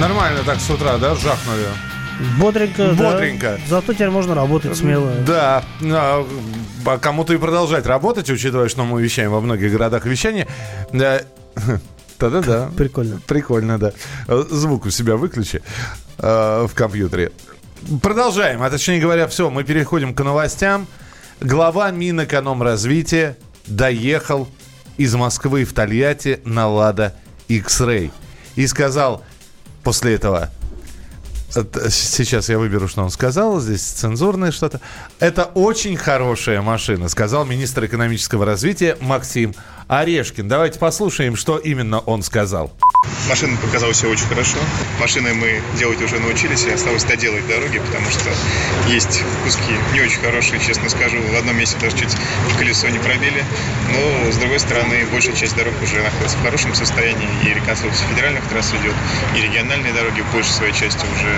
Нормально так с утра, да, жахнули? Бодренько, Бодренько. Да. Зато теперь можно работать смело. Да, а, а кому-то и продолжать работать, учитывая, что мы вещаем во многих городах вещания. Да, Да-да-да. Прикольно. Прикольно, да. Звук у себя выключи э, в компьютере. Продолжаем, а точнее говоря, все, мы переходим к новостям. Глава Минэкономразвития доехал из Москвы в Тольятти на «Лада X-Ray» и сказал после этого, Сейчас я выберу, что он сказал. Здесь цензурное что-то. Это очень хорошая машина, сказал министр экономического развития Максим Орешкин. Давайте послушаем, что именно он сказал. Машина показала все очень хорошо. Машины мы делать уже научились, и осталось доделать дороги, потому что есть куски не очень хорошие, честно скажу. В одном месте даже чуть колесо не пробили. Но, с другой стороны, большая часть дорог уже находится в хорошем состоянии. И реконструкция федеральных трасс идет, и региональные дороги большей своей части уже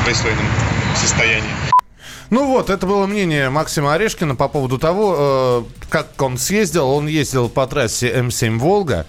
в пристойном состоянии. Ну вот, это было мнение Максима Орешкина по поводу того, э, как он съездил. Он ездил по трассе М7 «Волга».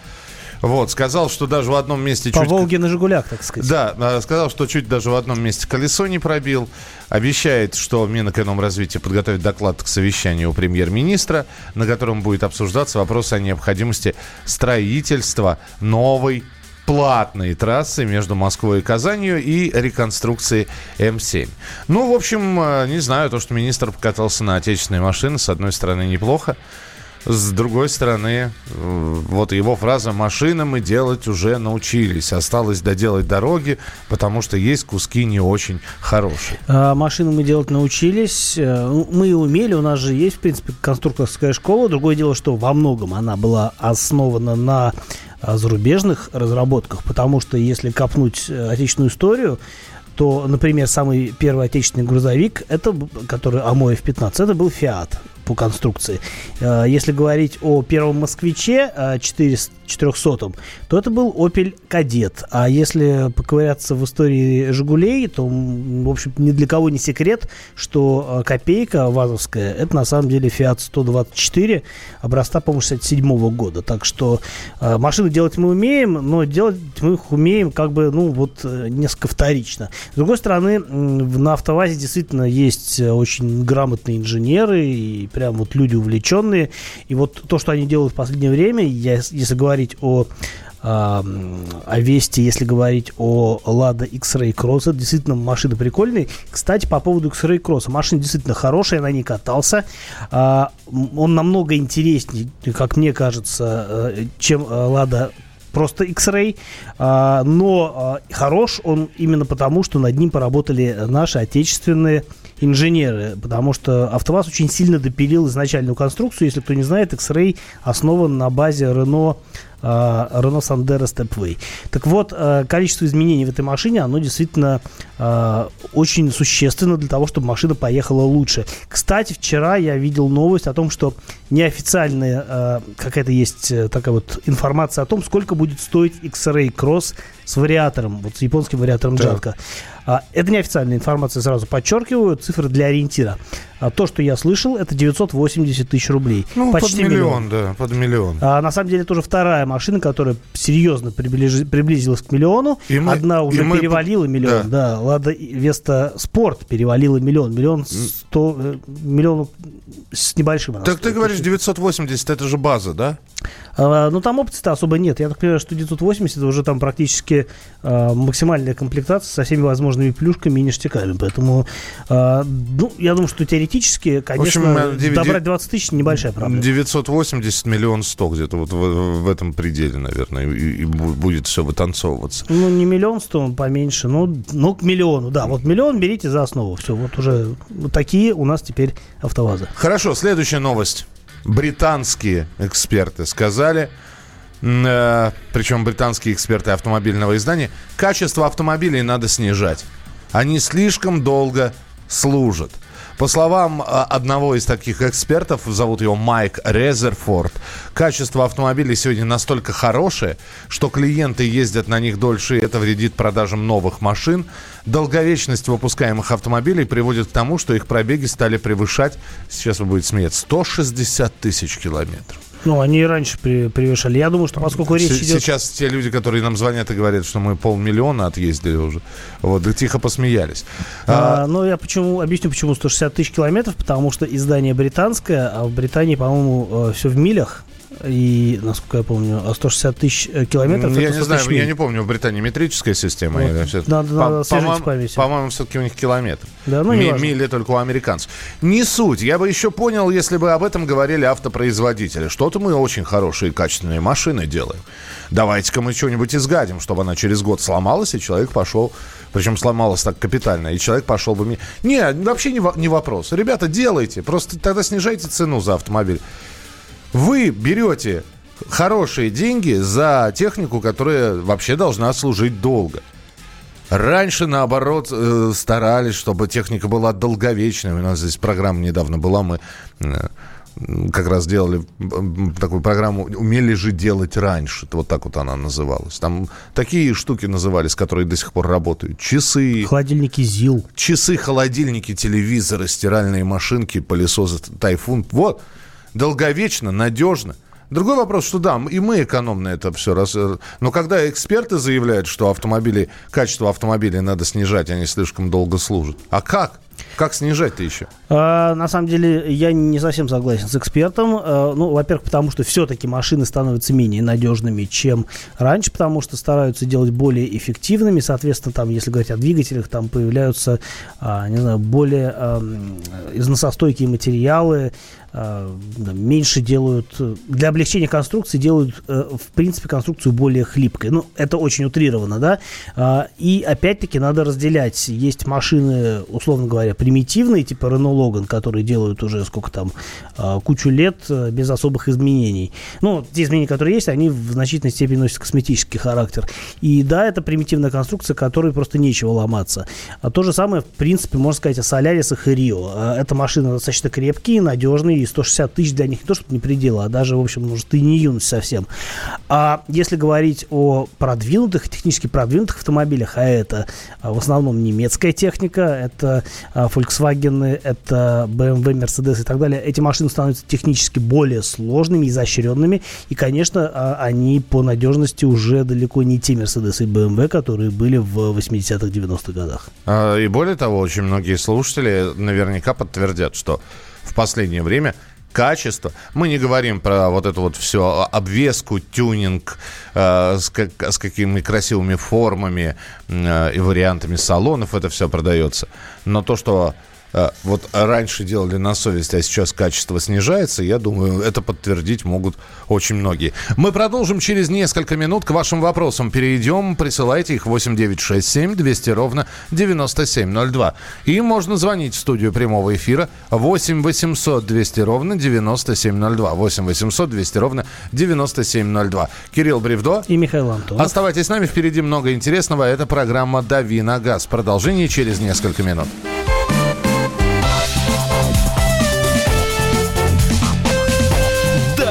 Вот, сказал, что даже в одном месте... По чуть... Волге на «Жигулях», так сказать. Да, э, сказал, что чуть даже в одном месте колесо не пробил. Обещает, что Минэкономразвитие подготовит доклад к совещанию у премьер-министра, на котором будет обсуждаться вопрос о необходимости строительства новой платные трассы между Москвой и Казанью и реконструкции М7. Ну, в общем, э, не знаю, то, что министр покатался на отечественной машине, с одной стороны, неплохо. С другой стороны, э, вот его фраза «машины мы делать уже научились». Осталось доделать дороги, потому что есть куски не очень хорошие. А, машины мы делать научились. Э, ну, мы умели, у нас же есть, в принципе, конструкторская школа. Другое дело, что во многом она была основана на зарубежных разработках, потому что если копнуть э, отечественную историю, то, например, самый первый отечественный грузовик, это, который АМОФ 15, это был Фиат по конструкции. Э, если говорить о первом москвиче 400, э, 400 то это был Opel Кадет. А если поковыряться в истории «Жигулей», то, в общем, ни для кого не секрет, что э, копейка вазовская – это на самом деле Fiat 124 образца, по-моему, 67 года. Так что машины делать мы умеем, но делать мы их умеем как бы, ну, вот несколько вторично. С другой стороны, на АвтоВАЗе действительно есть очень грамотные инженеры и прям вот люди увлеченные. И вот то, что они делают в последнее время, я, если говорить о о Весте, если говорить о Lada X-Ray Cross, это действительно машина прикольная. Кстати, по поводу X-Ray Cross, машина действительно хорошая, она не катался. А, он намного интереснее, как мне кажется, э, чем э, Lada просто X-Ray, а, но а, хорош он именно потому, что над ним поработали наши отечественные инженеры, потому что АвтоВАЗ очень сильно допилил изначальную конструкцию. Если кто не знает, X-Ray основан на базе Renault Renault Sandero Stepway. Так вот, э, количество изменений в этой машине, оно действительно э, очень существенно для того, чтобы машина поехала лучше. Кстати, вчера я видел новость о том, что неофициальная э, какая-то есть такая вот информация о том, сколько будет стоить X-Ray Cross с вариатором, вот с японским вариатором Джатка. А, это неофициальная информация, сразу подчеркиваю, цифры для ориентира. А, то, что я слышал, это 980 тысяч рублей. Ну, Почти под миллион, миллион, да, под миллион. А, на самом деле, это уже вторая машина, которая серьезно приближ... приблизилась к миллиону. И мы, Одна уже мы... перевалила миллион, да. да. Лада Веста Спорт перевалила миллион. Миллион сто... Э, миллион с небольшим. Так стоит. ты говоришь 980, это же база, да? А, ну, там опции-то особо нет. Я так понимаю, что 980 это уже там практически а, максимальная комплектация со всеми возможными плюшками и ништяками. Поэтому, а, ну, я думаю, что теоретически, конечно, в общем, 9, добрать 20 тысяч небольшая проблема. 980 миллион 100 где-то вот в, в этом пределе, наверное, и, и будет все вытанцовываться. Ну, не миллион 100, поменьше, но, ну, к миллиону, да. Вот миллион берите за основу. Все, вот уже вот такие у нас теперь автовазы. Хорошо, следующая новость британские эксперты сказали, э, причем британские эксперты автомобильного издания, качество автомобилей надо снижать. Они слишком долго служат. По словам а, одного из таких экспертов, зовут его Майк Резерфорд, качество автомобилей сегодня настолько хорошее, что клиенты ездят на них дольше, и это вредит продажам новых машин. Долговечность выпускаемых автомобилей приводит к тому, что их пробеги стали превышать, сейчас вы будете смеяться, 160 тысяч километров. Ну, они и раньше превышали. Я думаю, что поскольку речь С- идет... Сейчас те люди, которые нам звонят и говорят, что мы полмиллиона отъездили уже, вот, и тихо посмеялись. А, а... Ну, я почему объясню, почему 160 тысяч километров, потому что издание британское, а в Британии, по-моему, э, все в милях. И, насколько я помню, 160 тысяч э, километров. Я не знаю, я не помню, в Британии метрическая система. Вот. Или надо, надо по-моему, память. По-моему, все-таки у них километр. Да, ну, Ми- мили только у американцев. Не суть. Я бы еще понял, если бы об этом говорили автопроизводители. Что-то мы очень хорошие, качественные машины делаем. Давайте-ка мы что-нибудь изгадим, чтобы она через год сломалась, и человек пошел причем сломалась так капитально, и человек пошел бы... Не, вообще не, не вопрос. Ребята, делайте, просто тогда снижайте цену за автомобиль. Вы берете хорошие деньги за технику, которая вообще должна служить долго. Раньше, наоборот, э, старались, чтобы техника была долговечной. У нас здесь программа недавно была, мы э, как раз делали такую программу «Умели же делать раньше». Вот так вот она называлась. Там такие штуки назывались, которые до сих пор работают. Часы. Холодильники ЗИЛ. Часы, холодильники, телевизоры, стиральные машинки, пылесосы «Тайфун». Вот долговечно, надежно. Другой вопрос, что да, и мы экономно это все раз. Э, но когда эксперты заявляют, что автомобили, качество автомобилей надо снижать, они слишком долго служат. А как? Как снижать-то еще? А, на самом деле, я не совсем согласен с экспертом. А, ну, во-первых, потому что все-таки машины становятся менее надежными, чем раньше, потому что стараются делать более эффективными. Соответственно, там, если говорить о двигателях, там появляются, а, не знаю, более износостойкие материалы, меньше делают, для облегчения конструкции делают, э, в принципе, конструкцию более хлипкой. Ну, это очень утрировано, да. И опять-таки надо разделять. Есть машины, условно говоря, примитивные, типа Renault Logan, которые делают уже сколько там, а, кучу лет э, без особых изменений. Ну, те изменения, которые есть, они в значительной степени носят косметический характер. И да, это примитивная конструкция, которой просто нечего ломаться. А то же самое, в принципе, можно сказать о Солярисах и Рио. Это машины достаточно крепкие, надежные, и 160 тысяч для них не то, чтобы не предела, а даже, в общем, может, и не юность совсем. А если говорить о продвинутых, технически продвинутых автомобилях, а это а, в основном немецкая техника, это а, Volkswagen, это BMW, Mercedes и так далее, эти машины становятся технически более сложными, изощренными, и, конечно, а, они по надежности уже далеко не те Mercedes и BMW, которые были в 80-х, 90-х годах. И более того, очень многие слушатели наверняка подтвердят, что в последнее время качество. Мы не говорим про вот эту вот все обвеску, тюнинг э, с, как, с какими красивыми формами э, и вариантами салонов это все продается. Но то, что вот раньше делали на совесть, а сейчас качество снижается, я думаю, это подтвердить могут очень многие. Мы продолжим через несколько минут. К вашим вопросам перейдем. Присылайте их 8967 200 ровно 9702. И можно звонить в студию прямого эфира 8 800 200 ровно 9702. 8 800 200 ровно 9702. Кирилл Бревдо. И Михаил Антонов. Оставайтесь с нами, впереди много интересного. Это программа «Дави на газ». Продолжение через несколько минут.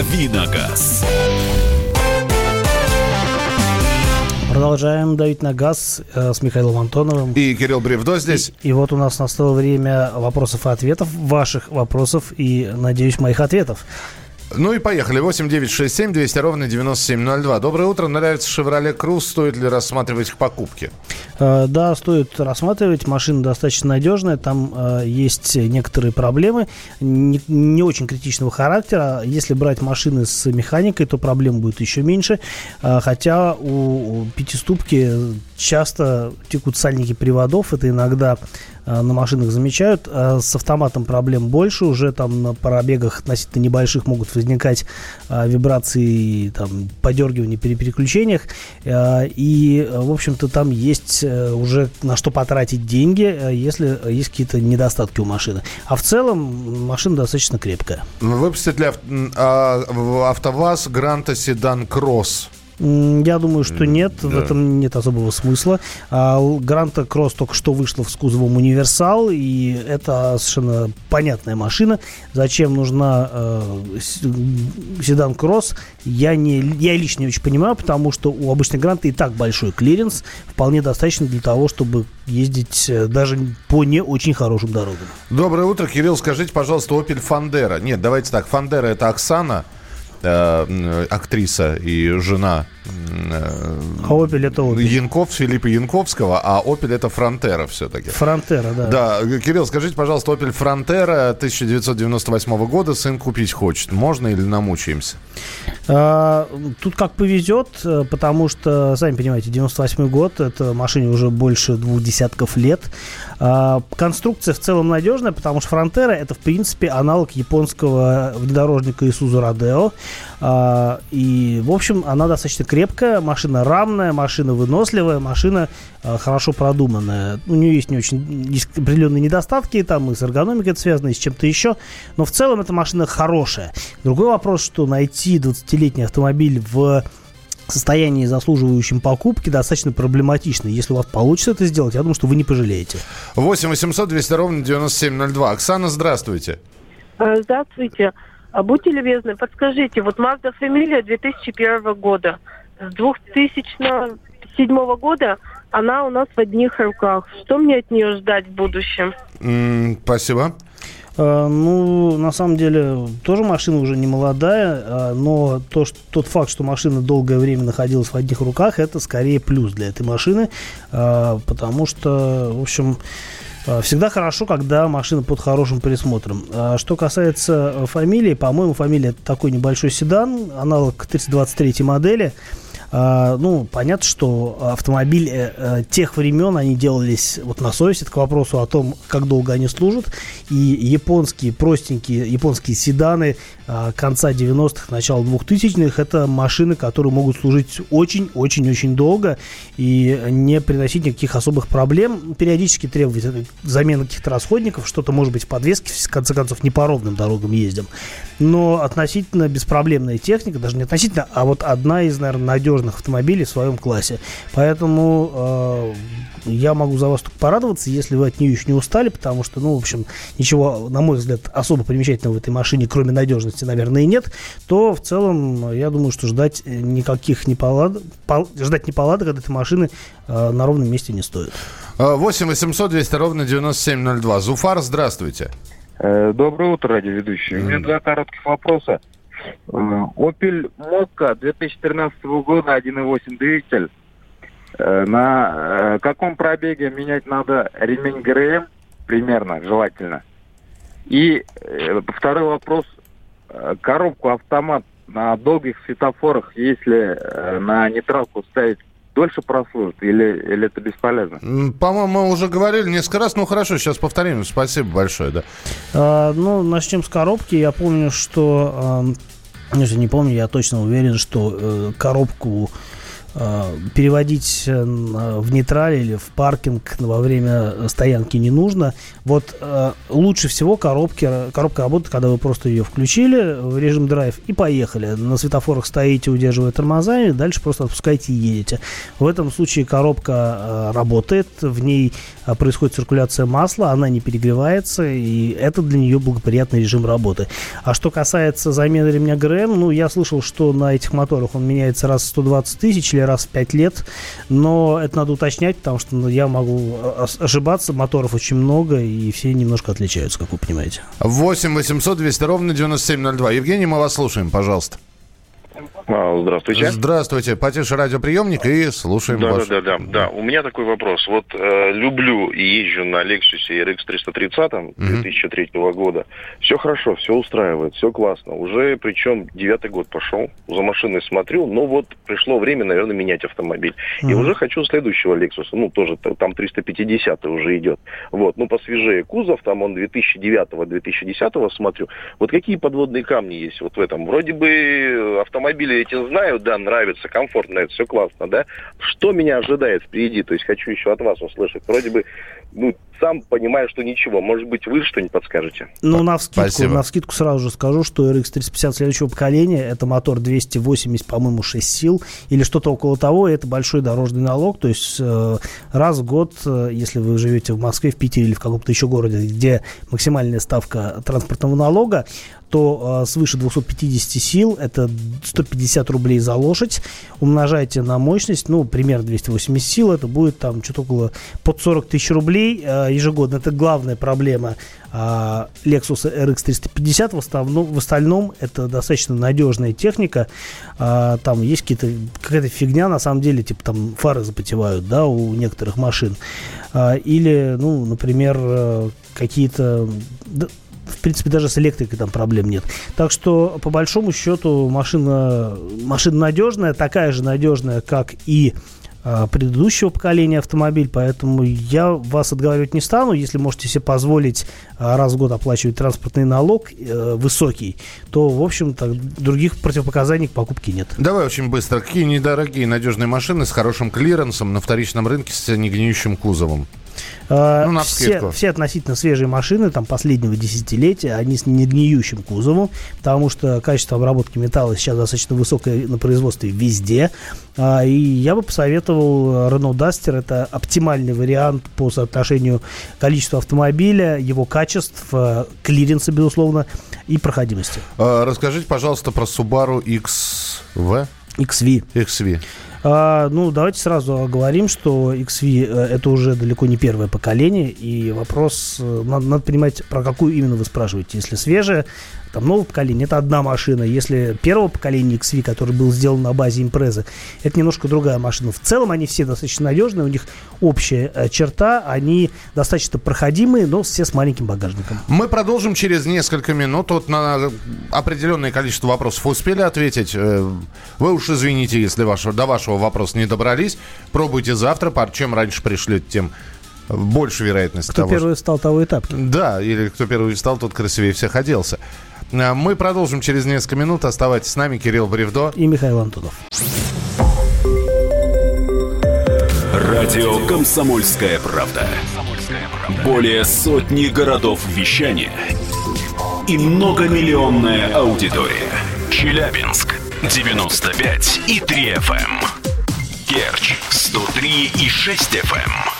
Давиногаз. Продолжаем давить на газ э, с Михаилом Антоновым. И Кирилл Бревдо здесь. И, и вот у нас настало время вопросов и ответов, ваших вопросов и, надеюсь, моих ответов. Ну и поехали. 8 9 6 7 200 ровно 9702. Доброе утро. Нравится Chevrolet Cruze. Стоит ли рассматривать к покупке? Э, да, стоит рассматривать. Машина достаточно надежная. Там э, есть некоторые проблемы. Не, не очень критичного характера. Если брать машины с механикой, то проблем будет еще меньше. Э, хотя у, пятиступки часто текут сальники приводов. Это иногда на машинах замечают. С автоматом проблем больше. Уже там на пробегах относительно небольших могут возникать вибрации, там, подергивания при переключениях. И, в общем-то, там есть уже на что потратить деньги, если есть какие-то недостатки у машины. А в целом машина достаточно крепкая. Выпустят ли а, АвтоВАЗ Гранта Седан Кросс? Я думаю, что нет, да. в этом нет особого смысла. А, Гранта Кросс только что вышла с кузовом Универсал, и это совершенно понятная машина. Зачем нужна э, седан Кросс, я, не, я лично не очень понимаю, потому что у обычной Гранта и так большой клиренс, вполне достаточно для того, чтобы ездить э, даже по не очень хорошим дорогам. Доброе утро, Кирилл. Скажите, пожалуйста, Opel Фандера. Нет, давайте так, Фандера это Оксана, э, актриса и жена э, а Opel это Opel. Янков, Филиппа Янковского, а Opel это Фронтера все-таки. Фронтера, да. Да, Кирилл, скажите, пожалуйста, Opel Фронтера 1998 года сын купить хочет. Можно или намучаемся? А, тут как повезет, э, потому что, сами понимаете, 98 год, это машине уже больше двух десятков лет. А, конструкция в целом надежная, потому что Фронтера это, в принципе, аналог японского внедорожника Isuzu Rodeo. А, и, в общем, она достаточно крепкая, машина рамная, машина выносливая, машина а, хорошо продуманная. У нее есть не очень есть определенные недостатки, там и с эргономикой это связано, и с чем-то еще. Но в целом эта машина хорошая. Другой вопрос, что найти 20-летний автомобиль в состоянии, заслуживающем покупки, достаточно проблематично. Если у вас получится это сделать, я думаю, что вы не пожалеете. 8 800 200 ровно 9702. Оксана, здравствуйте. Э, здравствуйте. А будьте любезны, подскажите, вот Mazda Familia 2001 года, с 2007 года она у нас в одних руках. Что мне от нее ждать в будущем? Mm, спасибо. А, ну, на самом деле, тоже машина уже не молодая, а, но то, что, тот факт, что машина долгое время находилась в одних руках, это скорее плюс для этой машины, а, потому что, в общем, Э, всегда хорошо, когда машина под хорошим присмотром. А что касается э, фамилии, по-моему, фамилия такой небольшой седан, аналог 323 модели. А, ну, понятно, что автомобили э, тех времен, они делались вот на совесть, это к вопросу о том, как долго они служат. И японские, простенькие японские седаны а, конца 90-х, начала 2000-х, это машины, которые могут служить очень-очень-очень долго и не приносить никаких особых проблем. Периодически требовать замены каких-то расходников, что-то может быть в подвеске, в конце концов, не по ровным дорогам ездим. Но относительно беспроблемная техника, даже не относительно, а вот одна из, наверное, надежных автомобилей в своем классе. Поэтому э, я могу за вас только порадоваться, если вы от нее еще не устали, потому что, ну, в общем, ничего, на мой взгляд, особо примечательного в этой машине, кроме надежности, наверное, и нет, то в целом, я думаю, что ждать никаких неполадок, ждать неполадок от этой машины э, на ровном месте не стоит. 8 800 200 ровно 9702. Зуфар, здравствуйте. Э, доброе утро, радиоведущий. У меня два коротких вопроса. Э, Opel Mokka 2013 года, 1.8 двигатель. Э, на каком пробеге менять надо ремень ГРМ? Примерно, желательно. И второй вопрос. Коробку автомат на долгих светофорах, если на нейтралку ставить дольше прослужит или, или это бесполезно? По-моему, мы уже говорили несколько раз. Ну, хорошо, сейчас повторим. Спасибо большое, да. А, ну, начнем с коробки. Я помню, что... А, не помню, я точно уверен, что э, коробку Э, переводить э, в нейтраль или в паркинг во время стоянки не нужно. Вот э, лучше всего коробки, коробка работает, когда вы просто ее включили в режим драйв и поехали. На светофорах стоите, удерживая тормозами, дальше просто отпускаете и едете. В этом случае коробка работает, в ней происходит циркуляция масла, она не перегревается, и это для нее благоприятный режим работы. А что касается замены ремня ГРМ, ну, я слышал, что на этих моторах он меняется раз в 120 тысяч или раз в 5 лет, но это надо уточнять, потому что ну, я могу ошибаться, моторов очень много, и все немножко отличаются, как вы понимаете. 8 800 200 ровно 9702. Евгений, мы вас слушаем, пожалуйста. А, Здравствуйте. Здравствуйте. Потише радиоприемник и слушаем Да, ваш... да, да, да, да. У меня такой вопрос. Вот э, люблю и езжу на Lexus RX 330 2003 года. Все хорошо, все устраивает, все классно. Уже причем девятый год пошел. За машиной смотрю, но вот пришло время, наверное, менять автомобиль. И уже хочу следующего Lexus. Ну, тоже там 350 уже идет. Вот, ну, посвежее кузов, там он 2009-2010 смотрю. Вот какие подводные камни есть вот в этом? Вроде бы автомобили эти знаю, да, нравится, комфортно, это все классно, да? Что меня ожидает впереди? То есть хочу еще от вас услышать. Вроде бы, ну, сам понимаю, что ничего. Может быть, вы что-нибудь подскажете? Ну, на вскидку, на вскидку сразу же скажу, что RX 350 следующего поколения это мотор 280, по-моему, 6 сил или что-то около того. и Это большой дорожный налог. То есть э, раз в год, э, если вы живете в Москве, в Питере или в каком-то еще городе, где максимальная ставка транспортного налога, то э, свыше 250 сил это 150 рублей за лошадь. Умножайте на мощность, ну, примерно 280 сил, это будет там что-то около под 40 тысяч рублей э, ежегодно. Это главная проблема а, Lexus RX 350. В основном, в остальном это достаточно надежная техника. А, там есть какие-то, какая-то фигня, на самом деле, типа там фары запотевают, да, у некоторых машин. А, или, ну, например, э, какие-то... в принципе, даже с электрикой там проблем нет. Так что, по большому счету, машина, машина надежная, такая же надежная, как и предыдущего поколения автомобиль, поэтому я вас отговаривать не стану. Если можете себе позволить а, раз в год оплачивать транспортный налог э, высокий, то, в общем-то, других противопоказаний к покупке нет. Давай очень быстро. Какие недорогие надежные машины с хорошим клиренсом на вторичном рынке с негниющим кузовом? А, Ну, на все, все относительно свежие машины, там, последнего десятилетия, они с негниющим кузовом, потому что качество обработки металла сейчас достаточно высокое на производстве везде. А, и я бы посоветовал Renault Duster. Это оптимальный вариант по соотношению количества автомобиля, его качеств, э, клиренса, безусловно, и проходимости. Расскажите, пожалуйста, про Subaru XV. XV. XV. А, ну, давайте сразу оговорим, что XV э, это уже далеко не первое поколение, и вопрос, э, надо, надо понимать, про какую именно вы спрашиваете. Если свежее, там новое поколение, это одна машина. Если первого поколения XV, который был сделан на базе импрезы, это немножко другая машина. В целом они все достаточно надежные, у них общая э, черта, они достаточно проходимые, но все с маленьким багажником. Мы продолжим через несколько минут. Вот на определенное количество вопросов успели ответить. Э, Вы уж извините, если вашего, до вашего вопроса не добрались. Пробуйте завтра. Чем раньше пришлете, тем больше вероятность Кто того, первый стал, того этап. Да, или кто первый встал, тот красивее всех оделся. А, Мы продолжим через несколько минут. Оставайтесь с нами. Кирилл Бревдо. И Михаил Антонов. Радио «Комсомольская правда». Более сотни городов вещания и многомиллионная аудитория. Челябинск 95 и 3 FM. Керчь 103 и 6 FM.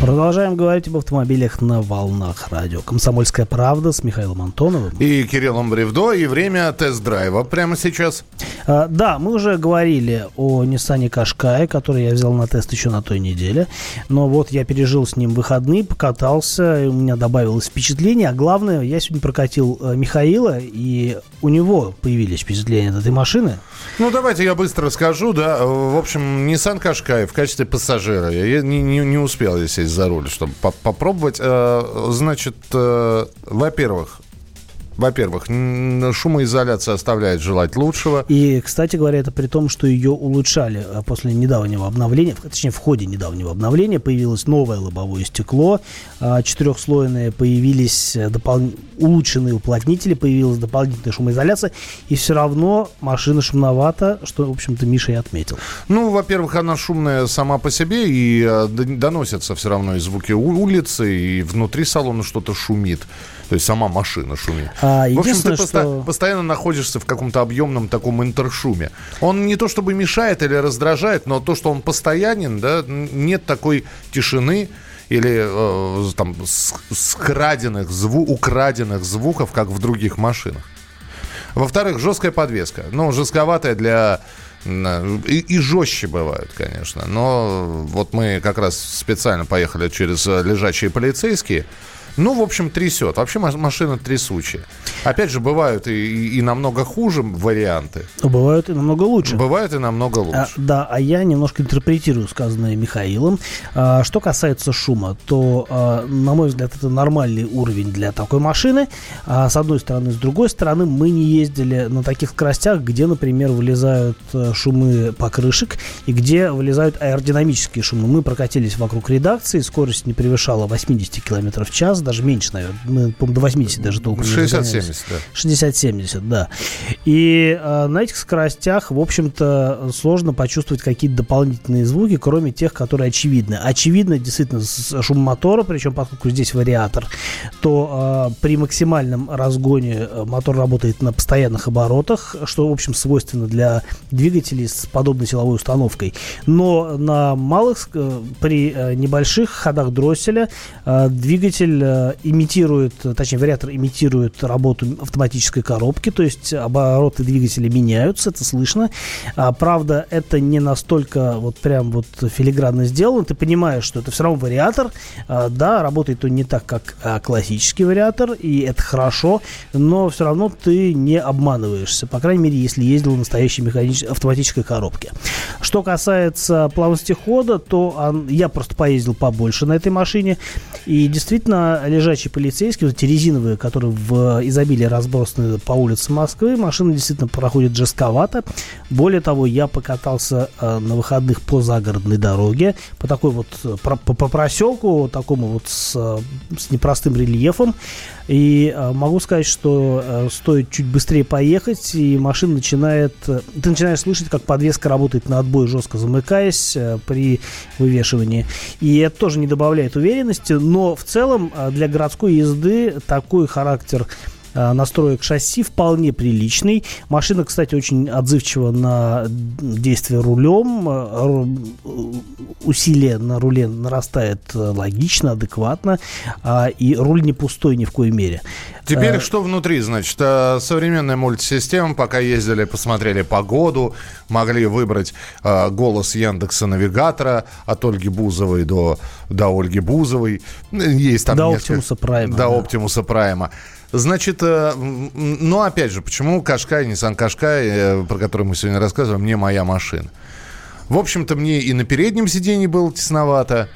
Продолжаем говорить об автомобилях на волнах радио. Комсомольская правда с Михаилом Антоновым. И Кириллом Бревдо. И время тест-драйва прямо сейчас. А, да, мы уже говорили о Nissan Qashqai, который я взял на тест еще на той неделе. Но вот я пережил с ним выходные, покатался, и у меня добавилось впечатление. А главное, я сегодня прокатил э, Михаила, и у него появились впечатления от этой машины. Ну, давайте я быстро скажу, да. В общем, Nissan Qashqai в качестве пассажира. Я не, не, не успел я сесть за руль, чтобы по- попробовать. Э, Значит, э, во-первых, во-первых, шумоизоляция оставляет желать лучшего. И, кстати говоря, это при том, что ее улучшали а, после недавнего обновления, точнее, в ходе недавнего обновления появилось новое лобовое стекло, а, четырехслойное, появились э, допол- улучшенные уплотнители, появилась дополнительная шумоизоляция, и все равно машина шумновата, что, в общем-то, Миша и отметил. Ну, во-первых, она шумная сама по себе, и э, доносятся все равно и звуки улицы, и внутри салона что-то шумит. То есть сама машина шумит. А, В общем, ты что- постоянно находишься в каком-то объемном таком интершуме. Он не то чтобы мешает или раздражает, но то, что он постоянен, да, нет такой тишины, или э, там скраденных, зву, украденных звуков, как в других машинах. Во-вторых, жесткая подвеска. Ну, жестковатая для и, и жестче бывают, конечно. Но вот мы как раз специально поехали через лежачие полицейские. Ну, в общем, трясет. Вообще машина трясучая. Опять же, бывают и, и, и намного хуже варианты. Бывают и намного лучше. Бывают и намного лучше. А, да, а я немножко интерпретирую сказанное Михаилом. А, что касается шума, то, а, на мой взгляд, это нормальный уровень для такой машины. А, с одной стороны. С другой стороны, мы не ездили на таких скоростях, где, например, вылезают э, шумы покрышек и где вылезают аэродинамические шумы. Мы прокатились вокруг редакции, скорость не превышала 80 км в час, даже меньше, наверное. Мы, по до 80 даже толком 60-70, да. 60-70, да. И э, на этих скоростях, в общем-то, сложно почувствовать какие-то дополнительные звуки, кроме тех, которые очевидны. Очевидно, действительно, шум мотора, причем поскольку здесь вариатор, то э, при максимальном разгоне э, мотор работает на постоянных оборотах, что, в общем, свойственно для двигателей с подобной силовой установкой. Но на малых, э, при э, небольших ходах дросселя э, двигатель Э, имитирует, точнее, вариатор имитирует работу автоматической коробки, то есть обороты двигателя меняются, это слышно. А, правда, это не настолько вот прям вот филигранно сделано. Ты понимаешь, что это все равно вариатор. А, да, работает он не так, как а, классический вариатор, и это хорошо, но все равно ты не обманываешься, по крайней мере, если ездил в настоящей механической автоматической коробке. Что касается плавности хода, то он, я просто поездил побольше на этой машине, и действительно лежачие полицейские, вот эти резиновые, которые в изобилии разбросаны по улицам Москвы, машина действительно проходит жестковато. Более того, я покатался э, на выходных по загородной дороге, по такой вот, э, по, по проселку, такому вот с, э, с непростым рельефом. И э, могу сказать, что э, стоит чуть быстрее поехать, и машина начинает... Э, ты начинаешь слышать, как подвеска работает на отбой, жестко замыкаясь при вывешивании. И это тоже не добавляет уверенности, но в целом для городской езды такой характер настроек шасси вполне приличный. Машина, кстати, очень отзывчива на действие рулем. Э, усилие на руле нарастает э, логично, адекватно. А, и руль не пустой ни в коей мере. Теперь что внутри, значит? Современная мультисистема, пока ездили, посмотрели погоду, могли выбрать голос Яндекса Навигатора от Ольги Бузовой до, до Ольги Бузовой. Есть там до несколько... Оптимуса Прайма. До да. Оптимуса Прайма. Значит, э, ну, опять же, почему Кашкай, Nissan Кашкай, э, про который мы сегодня рассказываем, не моя машина? В общем-то, мне и на переднем сиденье было тесновато,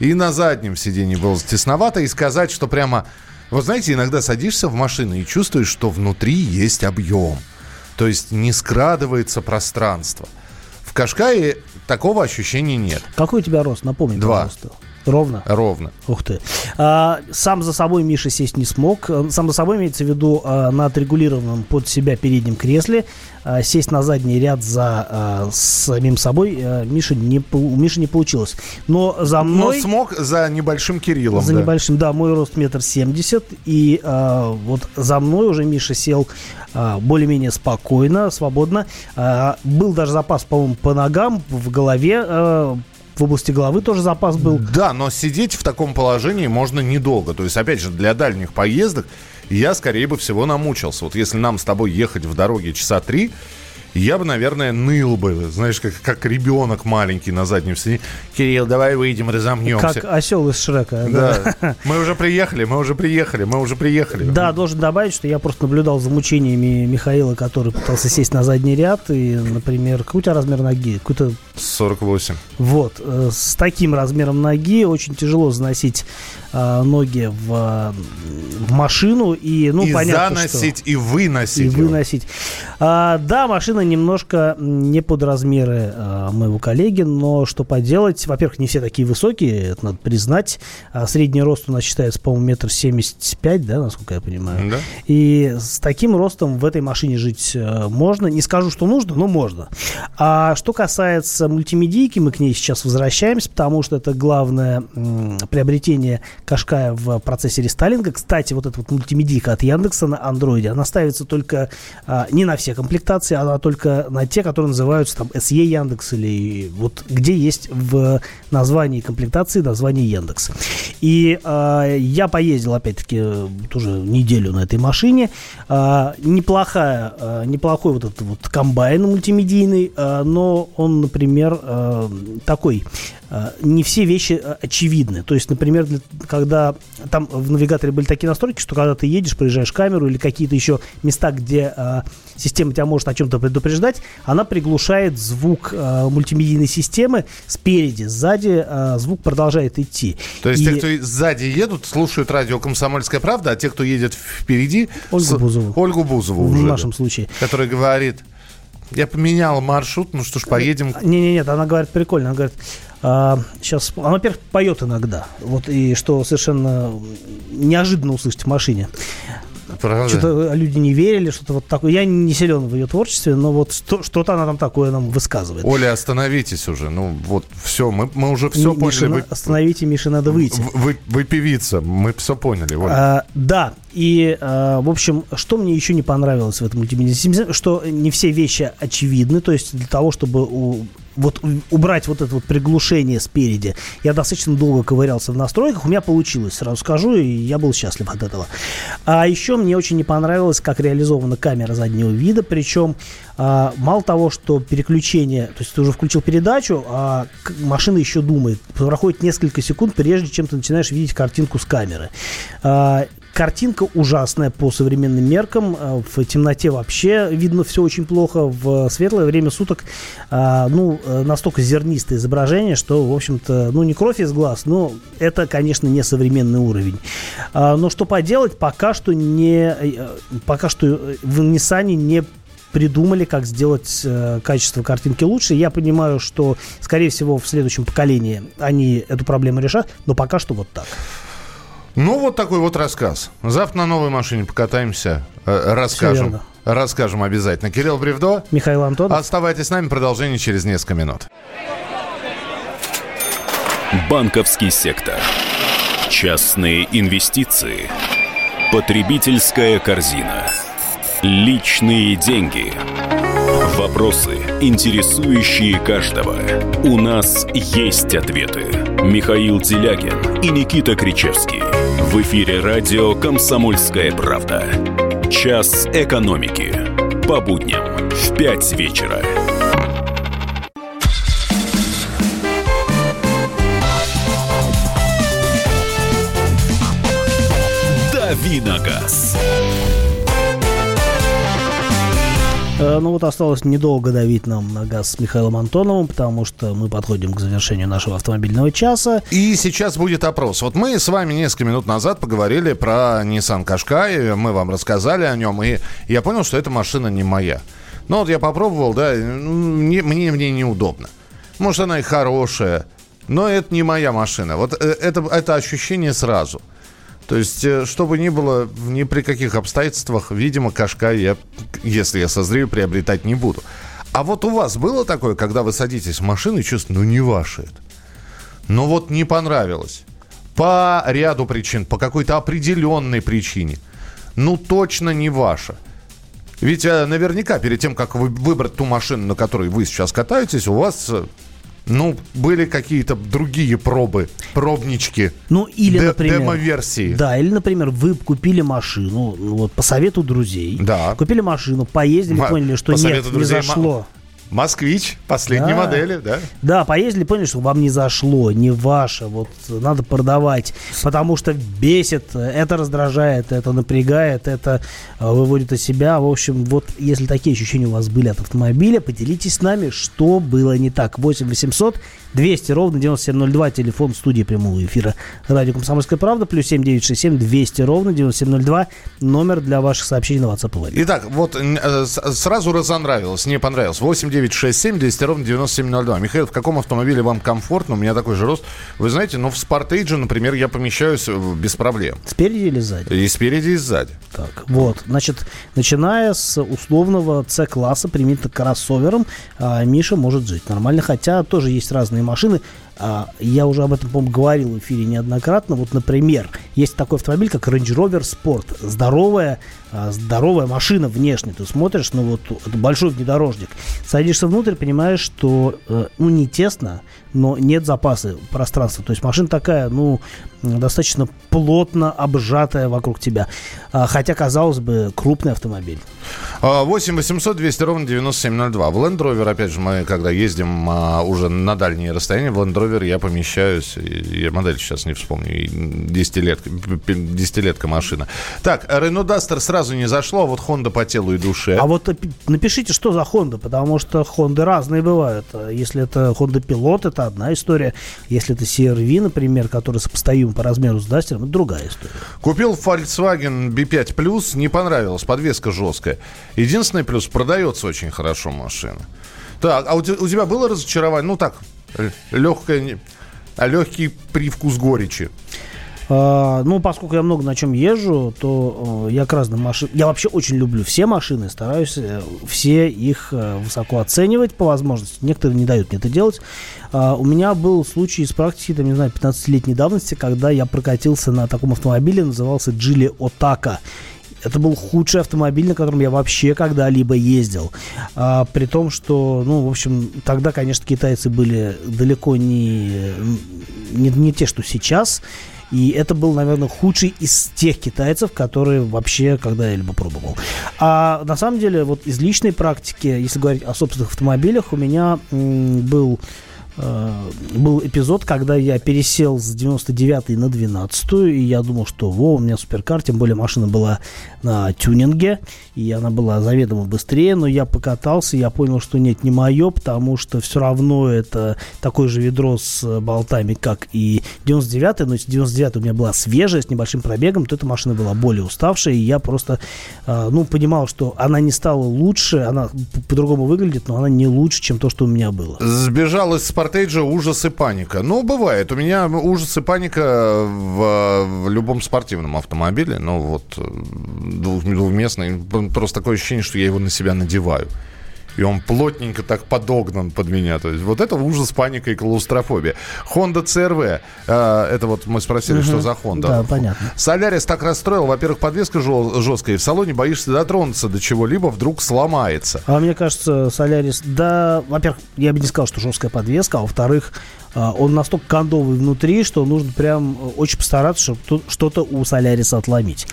и на заднем сиденье было тесновато, и сказать, что прямо... Вот знаете, иногда садишься в машину и чувствуешь, что внутри есть объем. То есть не скрадывается пространство. В Кашкае такого ощущения нет. Какой у тебя рост? Напомни, Два. пожалуйста. Ровно? Ровно. Ух ты. А, сам за собой Миша сесть не смог. Сам за собой имеется в виду а, на отрегулированном под себя переднем кресле. А, сесть на задний ряд за а, самим собой а, Миша не, у Миши не получилось. Но за мной... Но смог за небольшим Кириллом. За да. небольшим, да. Мой рост метр семьдесят. И а, вот за мной уже Миша сел а, более-менее спокойно, свободно. А, был даже запас, по-моему, по ногам, в голове. А, в области головы тоже запас был. Да, но сидеть в таком положении можно недолго. То есть, опять же, для дальних поездок я, скорее бы всего, намучился. Вот если нам с тобой ехать в дороге часа три, я бы, наверное, ныл бы, знаешь, как, как ребенок маленький на заднем сиденье. Кирилл, давай выйдем, разомнемся. Как осел из Шрека. Да. да. Мы уже приехали, мы уже приехали, мы уже приехали. Да, должен добавить, что я просто наблюдал за мучениями Михаила, который пытался сесть на задний ряд. И, например, какой у тебя размер ноги? Какой-то... 48. Вот. Э, с таким размером ноги очень тяжело заносить э, ноги в, в машину. И, ну, и понятно, заносить, что... и выносить. И выносить. А, да, машина немножко не под размеры а, моего коллеги, но что поделать. Во-первых, не все такие высокие, это надо признать. А средний рост у нас считается, по-моему, метр семьдесят пять, да, насколько я понимаю. Да. И с таким ростом в этой машине жить а, можно. Не скажу, что нужно, но можно. А что касается мультимедийки, мы к ней сейчас возвращаемся, потому что это главное приобретение Кашкая в процессе рестайлинга. Кстати, вот эта вот мультимедийка от Яндекса на андроиде, она ставится только а, не на все комплектации, а только на те, которые называются там SE Яндекс или вот где есть в названии комплектации название Яндекс. И э, я поездил, опять-таки, тоже неделю на этой машине. Э, неплохая, э, неплохой вот этот вот комбайн мультимедийный, э, но он, например, э, такой не все вещи э, очевидны. То есть, например, когда там в навигаторе были такие настройки, что когда ты едешь, проезжаешь камеру или какие-то еще места, где э, система тебя может о чем-то предупреждать, она приглушает звук э, мультимедийной системы спереди, сзади э, звук продолжает идти. То есть И... те, кто сзади едут, слушают радио «Комсомольская правда», а те, кто едет впереди... Ольгу с... Бузову. Ольгу Бузову в уже. В нашем случае. Которая говорит... Я поменял маршрут, ну что ж, поедем. Не-не-нет, она говорит прикольно. Она говорит, а, сейчас, она, во-первых, поет иногда. Вот, и что совершенно неожиданно услышать в машине. Правда? Что-то люди не верили, что-то вот такое. Я не силен в ее творчестве, но вот что, что-то она там такое нам высказывает. Оля, остановитесь уже. Ну вот все, мы, мы уже все М- поняли. вы... Остановите, Миша, надо выйти. Вы, вы певица, мы все поняли. Оля. А, да, и, а, в общем, что мне еще не понравилось в этом мультимедиа, что не все вещи очевидны, то есть для того, чтобы у вот убрать вот это вот приглушение спереди. Я достаточно долго ковырялся в настройках, у меня получилось, сразу скажу, и я был счастлив от этого. А еще мне очень не понравилось, как реализована камера заднего вида, причем а, мало того, что переключение, то есть ты уже включил передачу, а машина еще думает, проходит несколько секунд, прежде чем ты начинаешь видеть картинку с камеры. А, Картинка ужасная по современным меркам. Э, в темноте вообще видно все очень плохо. В светлое время суток э, ну, э, настолько зернистое изображение, что, в общем-то, ну, не кровь из глаз, но это, конечно, не современный уровень. Но что поделать, пока что не... Пока что в Nissan не придумали, как сделать э, качество картинки лучше. Я понимаю, что, скорее всего, в следующем поколении они эту проблему решат, но пока что вот так. Ну, вот такой вот рассказ. Завтра на новой машине покатаемся, э, расскажем. Расскажем обязательно. Кирилл Бревдо. Михаил Антонов. Оставайтесь с нами, продолжение через несколько минут. Банковский сектор. Частные инвестиции. Потребительская корзина. Личные деньги. Вопросы, интересующие каждого. У нас есть ответы. Михаил Делягин и Никита Кричевский. В эфире радио «Комсомольская правда». Час экономики. По будням в 5 вечера. Давиногаз. Ну вот осталось недолго давить нам на газ с Михаилом Антоновым, потому что мы подходим к завершению нашего автомобильного часа. И сейчас будет опрос. Вот мы с вами несколько минут назад поговорили про Nissan Qashqai, мы вам рассказали о нем, и я понял, что эта машина не моя. Ну вот я попробовал, да, мне, мне, мне неудобно. Может, она и хорошая, но это не моя машина. Вот э, это, это ощущение сразу – то есть, э, что бы ни было, ни при каких обстоятельствах, видимо, кашка я, если я созрею, приобретать не буду. А вот у вас было такое, когда вы садитесь в машину и чувствуете, ну не ваше это. Ну вот не понравилось. По ряду причин, по какой-то определенной причине. Ну точно не ваше. Ведь э, наверняка перед тем, как вы выбрать ту машину, на которой вы сейчас катаетесь, у вас э, ну, были какие-то другие пробы, пробнички. Ну, или, де- например... Демо-версии. Да, или, например, вы купили машину, ну, вот по совету друзей. Да. Купили машину, поездили, поняли, что нет, не зашло. Москвич, последней да. модели, да? Да, поездили, поняли, что вам не зашло, не ваше, вот надо продавать, потому что бесит, это раздражает, это напрягает, это э, выводит из себя. В общем, вот если такие ощущения у вас были от автомобиля, поделитесь с нами, что было не так. 8 800 200 ровно 9702, телефон студии прямого эфира радио «Комсомольская правда», плюс 7967 200 ровно 9702, номер для ваших сообщений на WhatsApp Итак, вот э, сразу разонравилось, не понравилось. 8967 200 ровно 9702. Михаил, в каком автомобиле вам комфортно? У меня такой же рост. Вы знаете, ну в Спортейдже, например, я помещаюсь э, без проблем. Спереди или сзади? И спереди, и сзади. Так, вот. Значит, начиная с условного C-класса, применительно к кроссоверам, а, Миша может жить нормально, хотя тоже есть разные машины. А, я уже об этом, по-моему, говорил в эфире неоднократно. Вот, например, есть такой автомобиль, как Range Rover Sport. Здоровая, а, здоровая машина внешне. Ты смотришь, ну вот, это большой внедорожник. Садишься внутрь, понимаешь, что, э, ну, не тесно, но нет запаса пространства. То есть машина такая, ну, достаточно плотно обжатая вокруг тебя. А, хотя, казалось бы, крупный автомобиль. 8 800 200 ровно 9702. В Land Rover, опять же, мы когда ездим уже на дальние расстояния, в Land Rover я помещаюсь, я модель сейчас не вспомню, 10-летка, 10 машина. Так, Renault Duster сразу не зашло, а вот Honda по телу и душе. А вот напишите, что за Honda, потому что Honda разные бывают. Если это Honda Pilot, это одна история. Если это CRV, например, который сопоставим по размеру с Duster, это другая история. Купил Volkswagen B5 Plus, не понравилось, подвеска жесткая. Единственный плюс, продается очень хорошо машина. Так, а у тебя было разочарование? Ну так, легкое, легкий привкус горечи. А, ну, поскольку я много на чем езжу, то я к разным машинам... Я вообще очень люблю все машины, стараюсь э, все их э, высоко оценивать по возможности. Некоторые не дают мне это делать. А, у меня был случай из практики, там, не знаю, 15-летней давности, когда я прокатился на таком автомобиле, назывался Джили Отака это был худший автомобиль, на котором я вообще когда-либо ездил. А, при том, что, ну, в общем, тогда, конечно, китайцы были далеко не, не, не те, что сейчас. И это был, наверное, худший из тех китайцев, которые вообще когда-либо пробовал. А на самом деле, вот из личной практики, если говорить о собственных автомобилях, у меня м, был был эпизод, когда я пересел с 99 на 12 и я думал, что во, у меня суперкар, тем более машина была на тюнинге, и она была заведомо быстрее, но я покатался, я понял, что нет, не мое, потому что все равно это такое же ведро с болтами, как и 99 но если 99 у меня была свежая, с небольшим пробегом, то эта машина была более уставшая, и я просто, э, ну, понимал, что она не стала лучше, она по-другому выглядит, но она не лучше, чем то, что у меня было. Сбежал из спорта Спортейджа ужас и паника. Ну, бывает. У меня ужас и паника в, в любом спортивном автомобиле. Ну, вот двухместный. Просто такое ощущение, что я его на себя надеваю и он плотненько так подогнан под меня. То есть вот это ужас, паника и клаустрофобия. Honda CRV. Э, это вот мы спросили, угу. что за Honda. Да, понятно. Солярис так расстроил. Во-первых, подвеска жесткая, и в салоне боишься дотронуться до чего-либо, вдруг сломается. А мне кажется, Солярис, да, во-первых, я бы не сказал, что жесткая подвеска, а во-вторых, а, он настолько кондовый внутри, что нужно прям очень постараться, чтобы что-то у Соляриса отломить.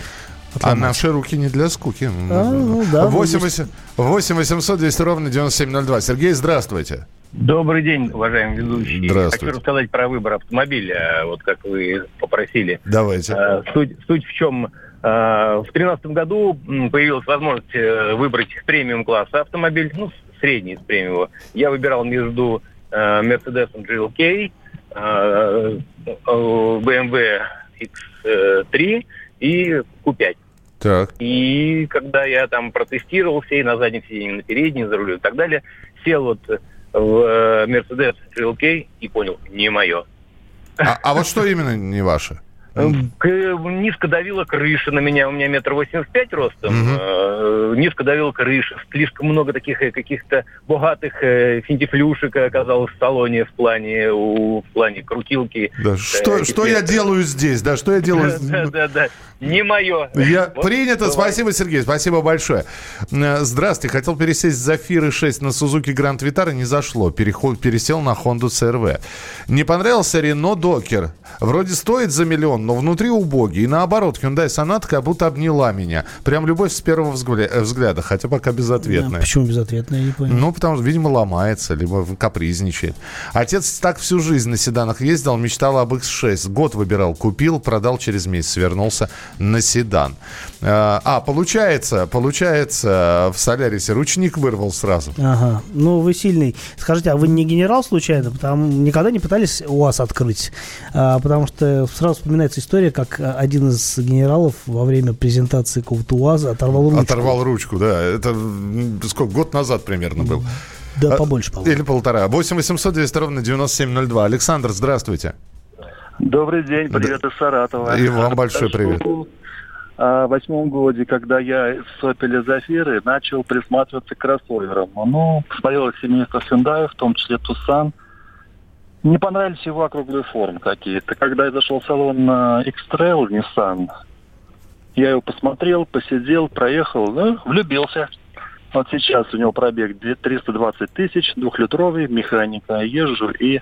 А наши руки не для скуки. А, ну, да, 8, 8, 8 800 200 ровно 9702. Сергей, здравствуйте. Добрый день, уважаемый ведущий. Здравствуйте. Хочу рассказать про выбор автомобиля, вот как вы попросили. Давайте. А, суть, суть в чем? А, в 2013 году появилась возможность э, выбрать премиум класса автомобиль, ну, средний из премиума. Я выбирал между Mercedes GLK, BMW X3 и Q5. Так. И когда я там протестировался и на заднем сиденье, на переднем, за рулем и так далее, сел вот в э, Mercedes GLK и понял, не мое. А, а вот что именно не ваше? Низко давила крыша на меня, у меня метр восемьдесят пять ростом. Угу. Низко давила крыша, слишком много таких э, каких-то богатых э, финтифлюшек оказалось в салоне в плане, у, в плане крутилки. Да, что, что я делаю здесь, да, что я делаю? Да, да, да, не мое. Я... Вот Принято, спасибо, Сергей, спасибо большое. Здравствуйте, хотел пересесть Зафиры 6 на Сузуки Гранд Витара, не зашло, Переход, пересел на Honda CRV. Не понравился Рено Докер, вроде стоит за миллион, но внутри убогий. И наоборот, Hyundai Sonata как будто обняла меня. Прям любовь с первого э, взгляда, хотя пока безответная. Да, почему безответная, я не понял. Ну, потому что, видимо, ломается, либо капризничает. Отец так всю жизнь на седанах ездил, мечтал об X6. Год выбирал, купил, продал через месяц, вернулся на седан. А, а получается, получается, в Солярисе ручник вырвал сразу. Ага, ну вы сильный. Скажите, а вы не генерал случайно? Потому никогда не пытались у вас открыть? Потому что сразу вспоминается история, как э, один из генералов во время презентации какого-то УАЗа оторвал ручку. Оторвал ручку, да. Это сколько? Год назад примерно был. Да, а, побольше, по Или полтора. 8 800 200 ровно 9702. Александр, здравствуйте. Добрый день, привет да. из Саратова. И вам большой привет. В восьмом году, когда я с Opel Зафиры начал присматриваться к кроссоверам. Ну, посмотрел семейство Hyundai, в том числе Тусан – Не понравились его округлые формы какие-то. Когда я зашел в салон на X-Trail Nissan, я его посмотрел, посидел, проехал, ну, влюбился. Вот сейчас у него пробег 320 тысяч, двухлитровый, механика. Езжу и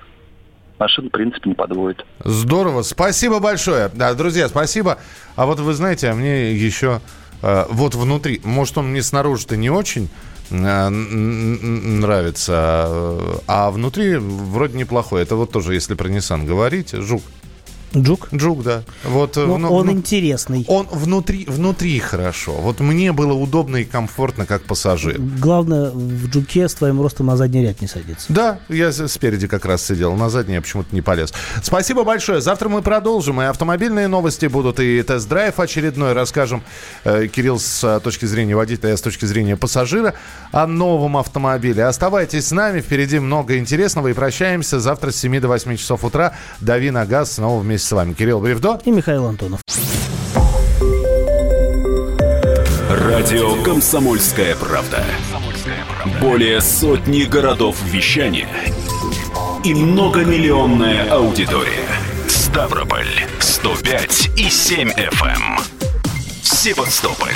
машина, в принципе, не подводит. Здорово. Спасибо большое. Да, друзья, спасибо. А вот вы знаете, а мне еще э, вот внутри, может, он мне снаружи-то не очень нравится, э, а внутри вроде неплохой. Это вот тоже, если про Nissan говорить, жук. Джук? Джук, да. Вот, ну, ну, он ну, интересный. Он внутри, внутри хорошо. Вот мне было удобно и комфортно, как пассажир. Главное, в Джуке с твоим ростом на задний ряд не садиться. Да, я спереди как раз сидел. На задний я почему-то не полез. Спасибо большое. Завтра мы продолжим. И автомобильные новости будут, и тест-драйв очередной. Расскажем, э, Кирилл, с э, точки зрения водителя, а с точки зрения пассажира, о новом автомобиле. Оставайтесь с нами. Впереди много интересного. И прощаемся завтра с 7 до 8 часов утра. Дави на газ снова вместе с вами Кирилл Бревдо и Михаил Антонов. Радио «Комсомольская правда». Более сотни городов вещания и многомиллионная аудитория. Ставрополь 105 и 7 FM. Эм. Севастополь